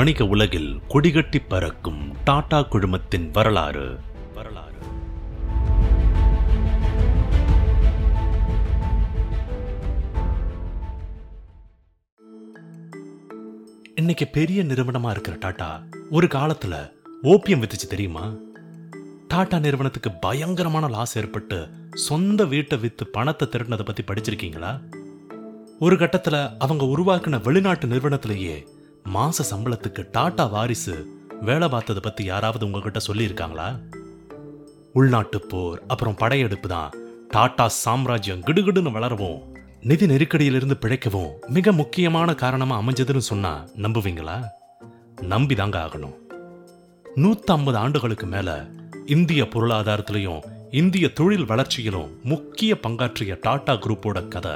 வணிக உலகில் கொடிகட்டி பறக்கும் டாடா குழுமத்தின் வரலாறு. வரலாறு இன்னைக்கு பெரிய நிறுவனமா இருக்கிற டாடா ஒரு காலத்துல ஓபியம் வித்துச்சு தெரியுமா? டாடா நிறுவனத்துக்கு பயங்கரமான லாஸ் ஏற்பட்டு சொந்த வீட்டை வித்து பணத்தை திருடினதை பத்தி படிச்சிருக்கீங்களா? ஒரு கட்டத்துல அவங்க உருவாக்குன வெளிநாட்டு நிறுவனத்திலேயே மாச சம்பளத்துக்கு டாடா வாரிசு வேலை பார்த்ததை பத்தி யாராவது உங்ககிட்ட சொல்லியிருக்காங்களா? உள்நாட்டு போர் அப்புறம் படையெடுப்பு தான். டாடா சாம்ராஜ்யம் கிடுகிடுன்னு வளரவும் நிதி நெருக்கடியிலிருந்து பிழைக்கவும் மிக முக்கியமான காரணமா அமைஞ்சதுன்னு சொன்னா நம்புவீங்களா? நம்பிதாங்க ஆகணும். நூத்தம்பது ஆண்டுகளுக்கு மேல இந்திய பொருளாதாரத்திலையும் இந்திய தொழில் வளர்ச்சியிலும் முக்கிய பங்காற்றிய டாடா குரூப்போட கதை.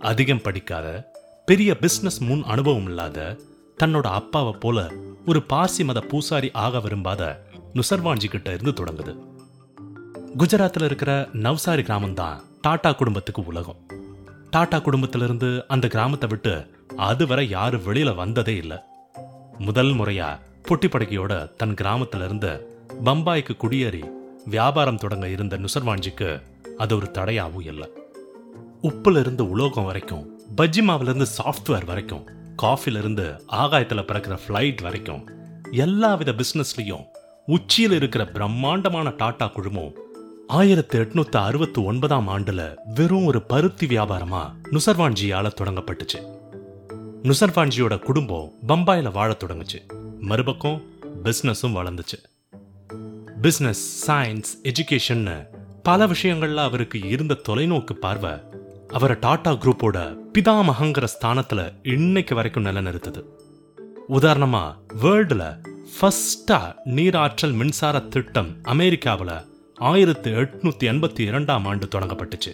அதிகம் படிக்காத பெரிய பிசினஸ் முன் அனுபவம் இல்லாத தன்னோட அப்பாவை போல ஒரு பார்சி மத பூசாரி ஆக விரும்பாத நுசர்வாஞ்சி கிட்ட இருந்து தொடங்குது. குஜராத்தில் இருக்கிற நவ்சாரி கிராமம்தான் டாடா குடும்பத்துக்கு உலகம். டாடா குடும்பத்திலிருந்து அந்த கிராமத்தை விட்டு அதுவரை யாரும் வெளியில வந்ததே இல்லை. முதல் முறையா பொட்டி தன் கிராமத்துல இருந்து பம்பாய்க்கு குடியேறி வியாபாரம் தொடங்க இருந்த நுசர்வாஞ்சிக்கு அது ஒரு தடையாவும் இல்லை. உப்புல இருந்து உலோகம் வரைக்கும் பஜ்ஜி மாவுல இருந்து சாஃப்ட்வேர் வரைக்கும் காஃபிலிருந்து ஆகாயத்தில் ஆகாயத்துல ஃப்ளைட் வரைக்கும் எல்லா வித பிசினஸ்லயும் உச்சியில் இருக்கிற பிரம்மாண்டமான டாடா குழுமம் ஆயிரத்தி எட்நூத்தி அறுபத்தி ஒன்பதாம் ஆண்டுல வெறும் ஒரு பருத்தி வியாபாரமா நுசர்வான்ஜியால தொடங்கப்பட்டுச்சு. நுசர்வான்ஜியோட குடும்பம் பம்பாயில வாழத் தொடங்குச்சு. மறுபக்கம் பிசினஸும் வளர்ந்துச்சு. பிசினஸ் சயின்ஸ் எஜுகேஷன்னு பல விஷயங்கள்ல அவருக்கு இருந்த தொலைநோக்கு பார்வை அவரை டாடா குரூப்போட பிதாமகங்கிற ஸ்தானத்துல இன்னைக்கு வரைக்கும் நிலநிறுத்துது. உதாரணமா வேர்ல்டுல ஃபஸ்ட்டாக நீராற்றல் மின்சார திட்டம் அமெரிக்காவுல ஆயிரத்தி எட்நூத்தி எண்பத்தி இரண்டாம் ஆண்டு தொடங்கப்பட்டுச்சு.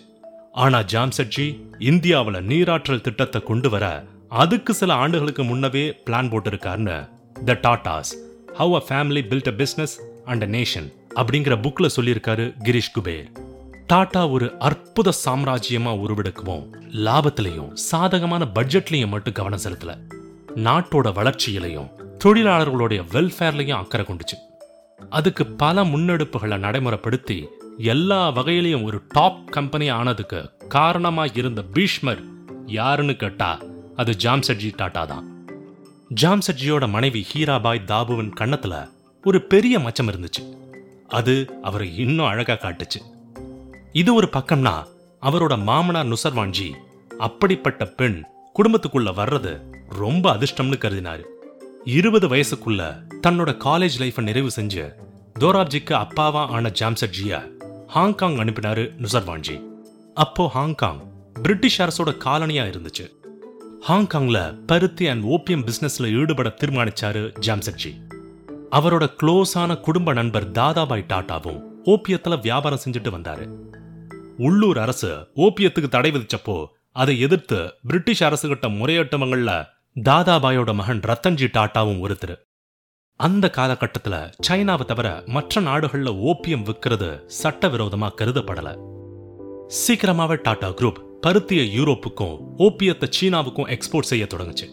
ஆனா ஜாம்செட்ஜி இந்தியாவுல நீராற்றல் திட்டத்தை கொண்டு வர அதுக்கு சில ஆண்டுகளுக்கு முன்னவே plan போட்டிருக்காருன்னு the Tatas how a family built a business and a nation அப்படிங்கிற புக்ல சொல்லியிருக்காரு கிரீஷ் குபேர். டாடா ஒரு அற்புத சாம்ராஜ்யமா உருவெடுக்கவும். லாபத்திலையும் சாதகமான பட்ஜெட்லையும் மட்டும் கவனம் செலுத்தல. நாட்டோட வளர்ச்சியிலையும் தொழிலாளர்களுடைய வெல்ஃபேர்லையும் அக்கறை கொண்டுச்சு. அதுக்கு பல முன்னெடுப்புகளை நடைமுறைப்படுத்தி எல்லா வகையிலையும் ஒரு டாப் கம்பெனி ஆனதுக்கு காரணமா இருந்த பீஷ்மர் யாருன்னு கேட்டா அது ஜாம்செட்ஜி டாடா தான். ஜாம்செட்ஜியோட மனைவி ஹீராபாய் தாபுவின் கன்னத்துல ஒரு பெரிய மச்சம் இருந்துச்சு. அது அவரை இன்னும் அழகா காட்டுச்சு. இது ஒரு பக்கம்னா அவரோட மாமனார் நுசர்வாஞ்சி அப்படிப்பட்ட பெண் குடும்பத்துக்குள்ள வர்றது ரொம்ப அதிர்ஷ்டம்னு கருதினாரு. இருபது வயசுக்குள்ள தன்னோட காலேஜ் லைஃபை நிறைவு செஞ்சு தோராப்ஜிக்கு அப்பாவா ஆன ஜாம்சட்ஜிய ஹாங்காங் அனுப்பினாரு நுசர்வாஞ்சி அப்போ ஹாங்காங் பிரிட்டிஷ் அரசோட காலனியா இருந்துச்சு. ஹாங்காங்ல பருத்தி அண்ட் ஓபியம் பிசினஸ்ல ஈடுபட தீர்மானிச்சாரு ஜாம்சட்ஜி. அவரோட க்ளோஸான குடும்ப நண்பர் தாதாபாய் டாட்டாவும் ஓபியத்துல வியாபாரம் செஞ்சுட்டு வந்தாரு. உள்ளூர் அரசு ஓபியத்துக்கு தடை விதிச்சப்போ அதை எதிர்த்து பிரிட்டிஷ் அரசு கிட்ட முறையட்டமங்கள்ல தாதாபாயோட மகன் ரத்தன்ஜி டாட்டாவும் ஒருத்தர். அந்த காலகட்டத்துல சைனாவை தவிர மற்ற நாடுகள்ல ஓபியம் விற்கிறது சட்டவிரோதமா கருதப்படல. சீக்கிரமாவே டாடா குரூப் பருத்திய யூரோப்புக்கும் ஓபியத்தை சீனாவுக்கும் எக்ஸ்போர்ட் செய்ய தொடங்குச்சு.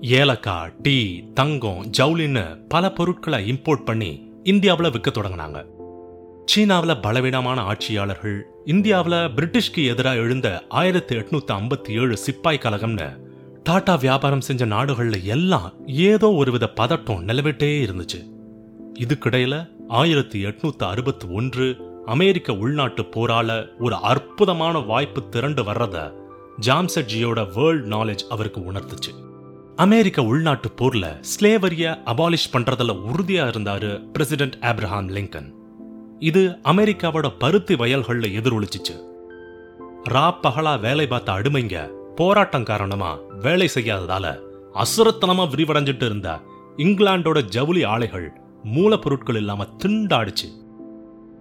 ஏலக்காய் டீ தங்கம் ஜவுளின்னு பல பொருட்களை இம்போர்ட் பண்ணி இந்தியாவில் விற்க தொடங்கினாங்க. சீனாவில் பலவீனமான ஆட்சியாளர்கள் இந்தியாவில் பிரிட்டிஷ்க்கு எதிராக எழுந்த ஆயிரத்தி எட்நூத்தி ஐம்பத்தி ஏழு சிப்பாய் கழகம்னு டாடா வியாபாரம் செஞ்ச நாடுகள்ல எல்லாம் ஏதோ ஒருவித பதட்டம் நிலவிட்டே இருந்துச்சு. இதுக்கிடையில ஆயிரத்தி எட்நூத்தி அறுபத்தி ஒன்று அமெரிக்க உள்நாட்டு போரால ஒரு அற்புதமான வாய்ப்பு திரண்டு வர்றத ஜாம்சட்ஜியோட வேர்ல்ட் நாலேஜ் அவருக்கு உணர்த்துச்சு. அமெரிக்க உள்நாட்டு போர்ல ஸ்லேவரிய அபாலிஷ் பண்றதுல உறுதியா இருந்தாரு பிரசிடென்ட் ஆப்ரஹாம் லிங்கன். இது அமெரிக்காவோட பருத்தி வயல்கள்ல எதிரொலிச்சிச்சு. ரா பகலா வேலை பார்த்த அடிமைங்க போராட்டம் காரணமா வேலை செய்யாததால அசுரத்தனமா விரிவடைஞ்சிட்டு இருந்த இங்கிலாண்டோட ஜவுளி ஆலைகள் மூலப்பொருட்கள் இல்லாம திண்டாடுச்சு.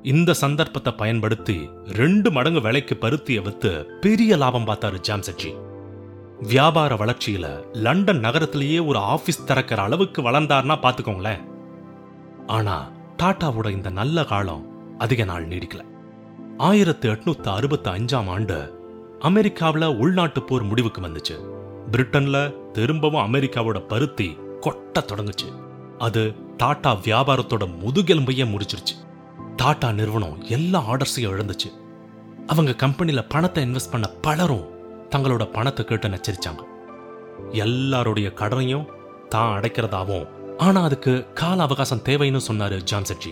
இந்த சந்தர்ப்பத்தை பயன்படுத்தி ரெண்டு மடங்கு விலைக்கு பருத்திய வித்து பெரிய லாபம் பார்த்தாரு ஜாம்சட்ஜி. வியாபார வளர்ச்சியில லண்டன் நகரத்திலேயே ஒரு ஆபீஸ் திறக்கிற அளவுக்கு வளர்ந்தார்னா பாத்துக்கோங்களேன் ஆனா டாட்டாவோட இந்த நல்ல காலம் அதிக நாள் நீடிக்கல. ஆயிரத்தி எட்நூத்தி அறுபத்தி அஞ்சாம் ஆண்டு அமெரிக்காவுல உள்நாட்டு போர் முடிவுக்கு வந்துச்சு. பிரிட்டன்ல திரும்பவும் அமெரிக்காவோட பருத்தி கொட்ட தொடங்குச்சு. அது டாடா வியாபாரத்தோட முதுகெலும்பையே முடிச்சிருச்சு டாடா நிறுவனம் எல்லா ஆர்டர்ஸையும் இழந்துச்சு. அவங்க கம்பெனில பணத்தை இன்வெஸ்ட் பண்ண பலரும் தங்களோட பணத்தை கேட்டு நச்சரிச்சாங்க. எல்லாருடைய கடனையும் தான் அடைக்கிறதாவும் ஆனா அதுக்கு கால அவகாசம் தேவைன்னு சொன்னாரு ஜான்செட்ஜி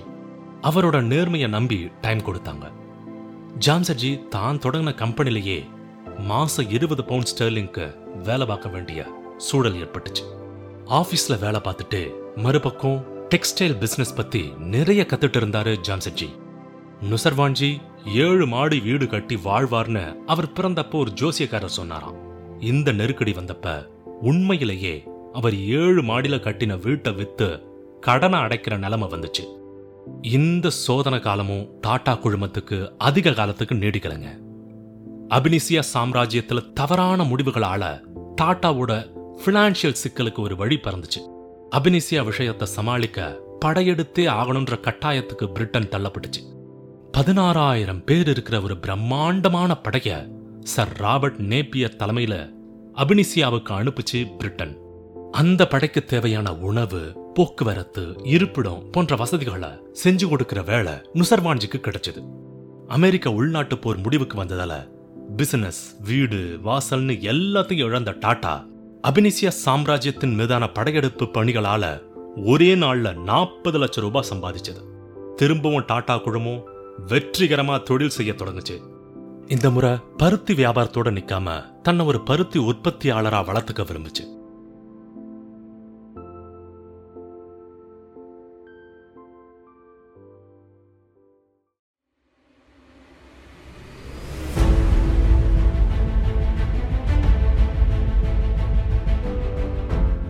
அவரோட நேர்மையை நம்பி டைம் கொடுத்தாங்க. ஜாம்செட்ஜி தான் தொடங்கின கம்பெனிலேயே மாசம் இருபது பவுண்ட் ஸ்டெர்லிங்க்கு வேலை பார்க்க வேண்டிய சூழல் ஏற்பட்டுச்சு. ஆபீஸ்ல வேலை பார்த்துட்டு மறுபக்கம் டெக்ஸ்டைல் பிசினஸ் பத்தி நிறைய கத்துட்டு இருந்தாரு ஜாம்செட்ஜி நுசர்வான்ஜி ஏழு மாடி வீடு கட்டி வாழ்வார்னு அவர் பிறந்தப்போ ஒரு ஜோசியக்காரர் சொன்னாராம். இந்த நெருக்கடி வந்தப்ப உண்மையிலேயே அவர் ஏழு மாடியில் கட்டின வீட்டை வித்து கடனை அடைக்கிற நிலைமை வந்துச்சு. இந்த சோதனை காலமும் டாடா குழுமத்துக்கு அதிக காலத்துக்கு நீடிக்கலைங்க. அபினிசியா சாம்ராஜ்யத்துல தவறான முடிவுகளால டாட்டாவோட ஃபினான்ஷியல் சிக்கலுக்கு ஒரு வழி பறந்துச்சு. அபினிசியா விஷயத்தை சமாளிக்க படையெடுத்தே ஆகணுன்ற கட்டாயத்துக்கு பிரிட்டன் தள்ளப்பட்டுச்சு. பதினாறாயிரம் பேர் இருக்கிற ஒரு பிரம்மாண்டமான படைய சர் ராபர்ட் நேப்பியர் தலைமையில அபினிசியாவுக்கு அனுப்பிச்சு பிரிட்டன். அந்த படைக்கு தேவையான உணவு போக்குவரத்து இருப்பிடம் போன்ற வசதிகளை செஞ்சு கொடுக்கிற வேலை நுசர்வான்ஜிக்கு கிடைச்சது. அமெரிக்க உள்நாட்டு போர் முடிவுக்கு வந்ததால பிசினஸ் வீடு வாசல்னு எல்லாத்தையும் இழந்த டாடா அபினிசியா சாம்ராஜ்யத்தின் மீதான படையெடுப்பு பணிகளால ஒரே நாள்ல நாற்பது லட்சம் ரூபாய் சம்பாதிச்சது. திரும்பவும் டாடா குழுமம் வெற்றிகரமா தொழில் செய்ய தொடங்குச்சு. இந்த முறை பருத்தி வியாபாரத்தோட நிக்காம தன்னை ஒரு பருத்தி உற்பத்தியாளரா வளர்த்துக்க விரும்புச்சு.